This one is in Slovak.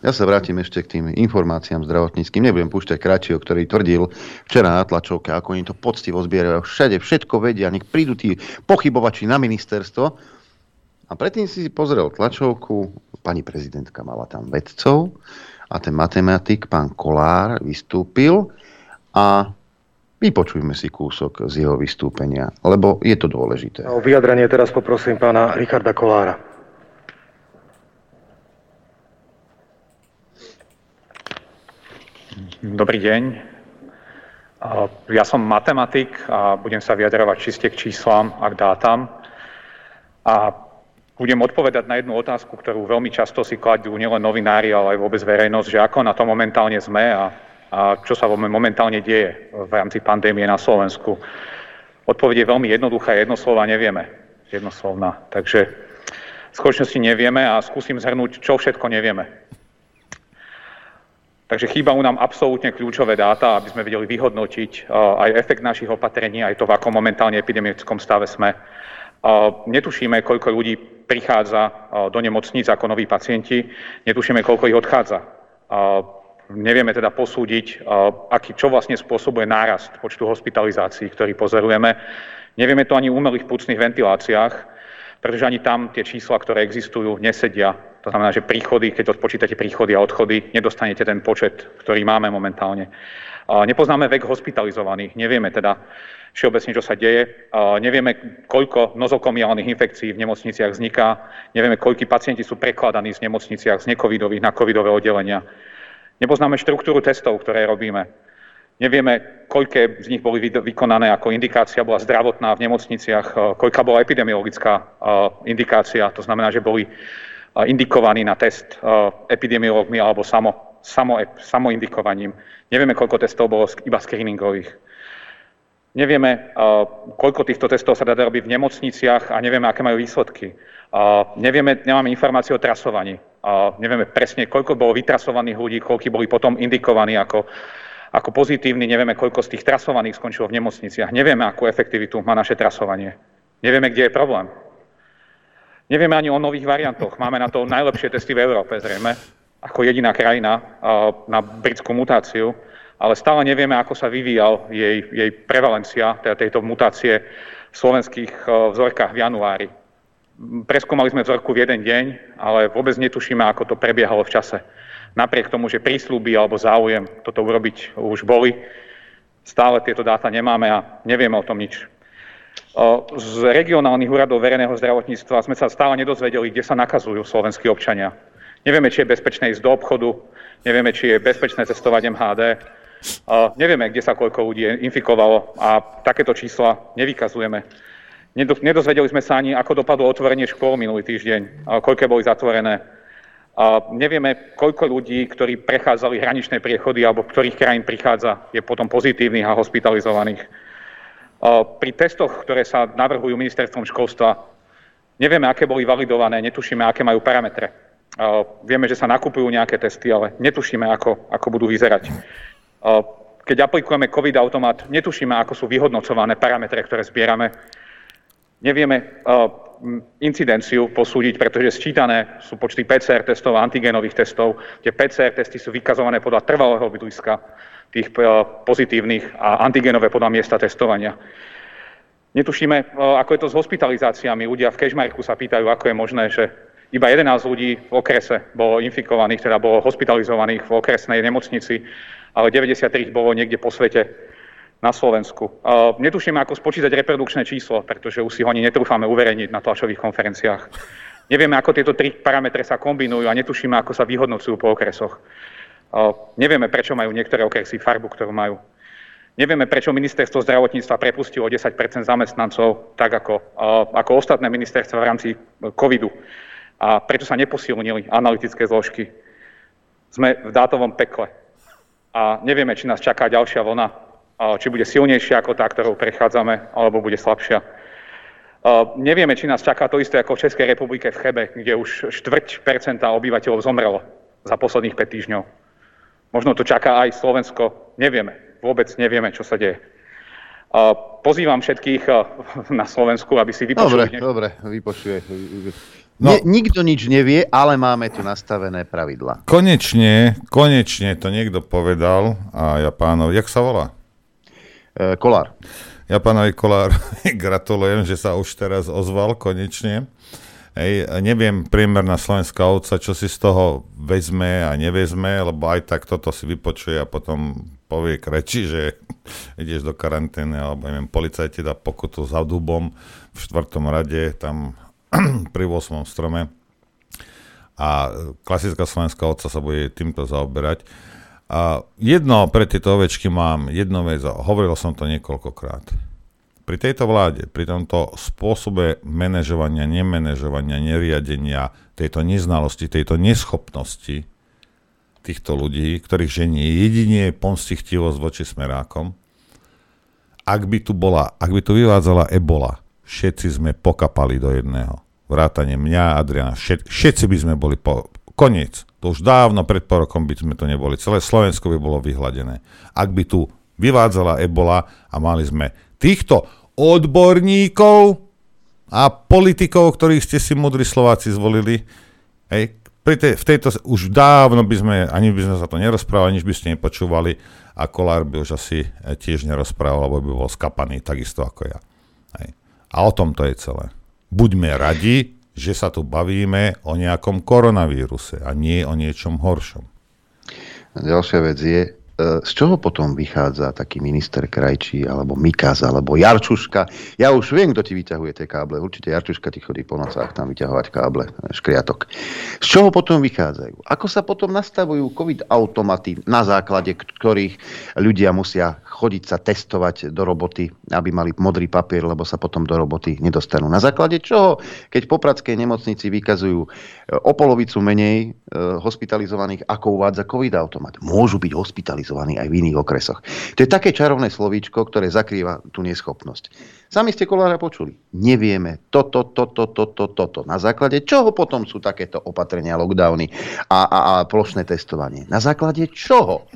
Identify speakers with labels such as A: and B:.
A: Ja sa vrátim ešte k tým informáciám zdravotníckým. Nebudem púšťať Kračio, ktorý tvrdil včera na tlačovke, ako oni to poctivo zbierajú. Všade všetko vedia, nech prídu tí pochybovači na ministerstvo. A predtým si pozrel tlačovku, pani prezidentka mala tam vedcov a ten matematik, pán Kolár, vystúpil a vypočujme si kúsok z jeho vystúpenia, lebo je to dôležité.
B: O vyjadrenie teraz poprosím pána Richarda Kolára.
C: Dobrý deň. Ja som matematik a budem sa vyjadrovať čiste k číslam a k dátam. A budem odpovedať na jednu otázku, ktorú veľmi často si kladú nielen novinári, ale aj vôbec verejnosť, že ako na to momentálne sme a, a čo sa momentálne deje v rámci pandémie na Slovensku. Odpoveď je veľmi jednoduchá, jednoslova nevieme. Jednoslovná. Takže v skutočnosti nevieme a skúsim zhrnúť, čo všetko nevieme. Takže chýbajú nám absolútne kľúčové dáta, aby sme vedeli vyhodnotiť aj efekt našich opatrení, aj to, v akom momentálne epidemickom stave sme. Netušíme, koľko ľudí prichádza do nemocníc ako noví pacienti, netušíme, koľko ich odchádza. Nevieme teda posúdiť, aký, čo vlastne spôsobuje nárast počtu hospitalizácií, ktorý pozorujeme. Nevieme to ani v umelých púcnych ventiláciách, pretože ani tam tie čísla, ktoré existujú, nesedia to znamená, že príchody, keď odpočítate príchody a odchody, nedostanete ten počet, ktorý máme momentálne. Nepoznáme vek hospitalizovaných, nevieme teda všeobecne, čo sa deje. Nevieme, koľko nozokomiálnych infekcií v nemocniciach vzniká. Nevieme, koľky pacienti sú prekladaní z nemocniciach z necovidových na covidové oddelenia. Nepoznáme štruktúru testov, ktoré robíme. Nevieme, koľké z nich boli vykonané ako indikácia, bola zdravotná v nemocniciach, koľka bola epidemiologická indikácia, to znamená, že boli indikovaní na test epidemiológmi alebo samo, samo, samoindikovaním. Nevieme, koľko testov bolo iba screeningových. Nevieme, koľko týchto testov sa dá robiť v nemocniciach a nevieme, aké majú výsledky. Nevieme, nemáme informácie o trasovaní. Nevieme presne, koľko bolo vytrasovaných ľudí, koľko boli potom indikovaní ako, ako pozitívni. Nevieme, koľko z tých trasovaných skončilo v nemocniciach. Nevieme, akú efektivitu má naše trasovanie. Nevieme, kde je problém. Nevieme ani o nových variantoch. Máme na to najlepšie testy v Európe, zrejme, ako jediná krajina na britskú mutáciu, ale stále nevieme, ako sa vyvíjal jej, jej prevalencia, teda tejto mutácie v slovenských vzorkách v januári. Preskúmali sme vzorku v jeden deň, ale vôbec netušíme, ako to prebiehalo v čase. Napriek tomu, že prísľuby alebo záujem toto urobiť už boli, stále tieto dáta nemáme a nevieme o tom nič. Z regionálnych úradov verejného zdravotníctva sme sa stále nedozvedeli, kde sa nakazujú slovenskí občania. Nevieme, či je bezpečné ísť do obchodu, nevieme, či je bezpečné cestovať MHD, nevieme, kde sa koľko ľudí infikovalo a takéto čísla nevykazujeme. Nedozvedeli sme sa ani, ako dopadlo otvorenie škôl minulý týždeň, koľké boli zatvorené. Nevieme, koľko ľudí, ktorí prechádzali hraničné priechody alebo ktorých krajín prichádza, je potom pozitívnych a hospitalizovaných. Pri testoch, ktoré sa navrhujú ministerstvom školstva, nevieme, aké boli validované, netušíme, aké majú parametre. Vieme, že sa nakupujú nejaké testy, ale netušíme, ako, ako budú vyzerať. Keď aplikujeme COVID automat, netušíme, ako sú vyhodnocované parametre, ktoré zbierame. Nevieme incidenciu posúdiť, pretože sčítané sú počty PCR testov a antigenových testov. Tie PCR testy sú vykazované podľa trvalého bydliska tých eh, pozitívnych a antigenové podľa miesta testovania. Netušíme, eh, ako je to s hospitalizáciami. Ľudia v Kežmarku sa pýtajú, ako je možné, že iba 11 ľudí v okrese bolo infikovaných, teda bolo hospitalizovaných v okresnej nemocnici, ale 93 bolo niekde po svete na Slovensku. Eh, netušíme, ako spočítať reprodukčné číslo, pretože už si ho ani netrúfame uverejniť na tlačových konferenciách. Nevieme, ako tieto tri parametre sa kombinujú a netušíme, ako sa vyhodnocujú po okresoch. Nevieme, prečo majú niektoré okresy farbu, ktorú majú. Nevieme, prečo ministerstvo zdravotníctva prepustilo 10% zamestnancov, tak ako, ako ostatné ministerstva v rámci covidu. A prečo sa neposilnili analytické zložky. Sme v dátovom pekle. A nevieme, či nás čaká ďalšia vlna, či bude silnejšia ako tá, ktorou prechádzame, alebo bude slabšia. Nevieme, či nás čaká to isté ako v Českej republike v Chebe, kde už štvrť percenta obyvateľov zomrelo za posledných 5 týždňov. Možno to čaká aj Slovensko, nevieme. Vôbec nevieme, čo sa deje. Pozývam všetkých na Slovensku, aby si vypočuli...
A: Dobre, dobre, vypočuje. No, ne, nikto nič nevie, ale máme tu nastavené pravidla.
D: Konečne, konečne to niekto povedal a ja pánovi, jak sa volá?
A: E, Kolár.
D: Ja pánovi Kolár gratulujem, že sa už teraz ozval konečne. Hej, neviem priemerná slovenská ovca, čo si z toho vezme a nevezme, lebo aj tak toto si vypočuje a potom povie kreči, že ideš do karantény, alebo neviem, policajti dá pokutu za dubom v štvrtom rade, tam pri 8. strome. A klasická slovenská ovca sa bude týmto zaoberať. A jedno pre tieto ovečky mám, jedno vec, hovoril som to niekoľkokrát. Pri tejto vláde, pri tomto spôsobe manažovania, nemenežovania, neriadenia, tejto neznalosti, tejto neschopnosti týchto ľudí, ktorých ženie jedine pomstichtivosť voči smerákom, ak by tu bola, ak by tu vyvádzala ebola, všetci sme pokapali do jedného. Vrátane mňa, Adriana, všet, všetci by sme boli po... Koniec. To už dávno pred pol rokom by sme to neboli. Celé Slovensko by bolo vyhladené. Ak by tu vyvádzala ebola a mali sme týchto odborníkov a politikov, ktorých ste si modrí Slováci zvolili, hej, pri tej, v tejto, už dávno by sme, ani by sme sa to nerozprávali, aniž by ste nepočúvali a Kolár by už asi tiež nerozprával, lebo by bol skapaný takisto ako ja. Hej. A o tom to je celé. Buďme radi, že sa tu bavíme o nejakom koronavíruse a nie o niečom horšom.
A: Ďalšia vec je, z čoho potom vychádza taký minister Krajčí, alebo Mikaz, alebo Jarčuška? Ja už viem, kto ti vyťahuje tie káble. Určite Jarčuška ti chodí po nocách tam vyťahovať káble, e, škriatok. Z čoho potom vychádzajú? Ako sa potom nastavujú COVID automaty, na základe ktorých ľudia musia chodiť sa testovať do roboty, aby mali modrý papier, lebo sa potom do roboty nedostanú. Na základe čoho, keď po nemocnici vykazujú e, o polovicu menej hospitalizovaných, ako uvádza COVID automat. Môžu byť hospitalizovaní realizovaný aj v iných okresoch. To je také čarovné slovíčko, ktoré zakrýva tú neschopnosť. Sami ste Kolára počuli. Nevieme toto, toto, toto, toto. Na základe čoho potom sú takéto opatrenia, lockdowny a, a, a plošné testovanie? Na základe čoho?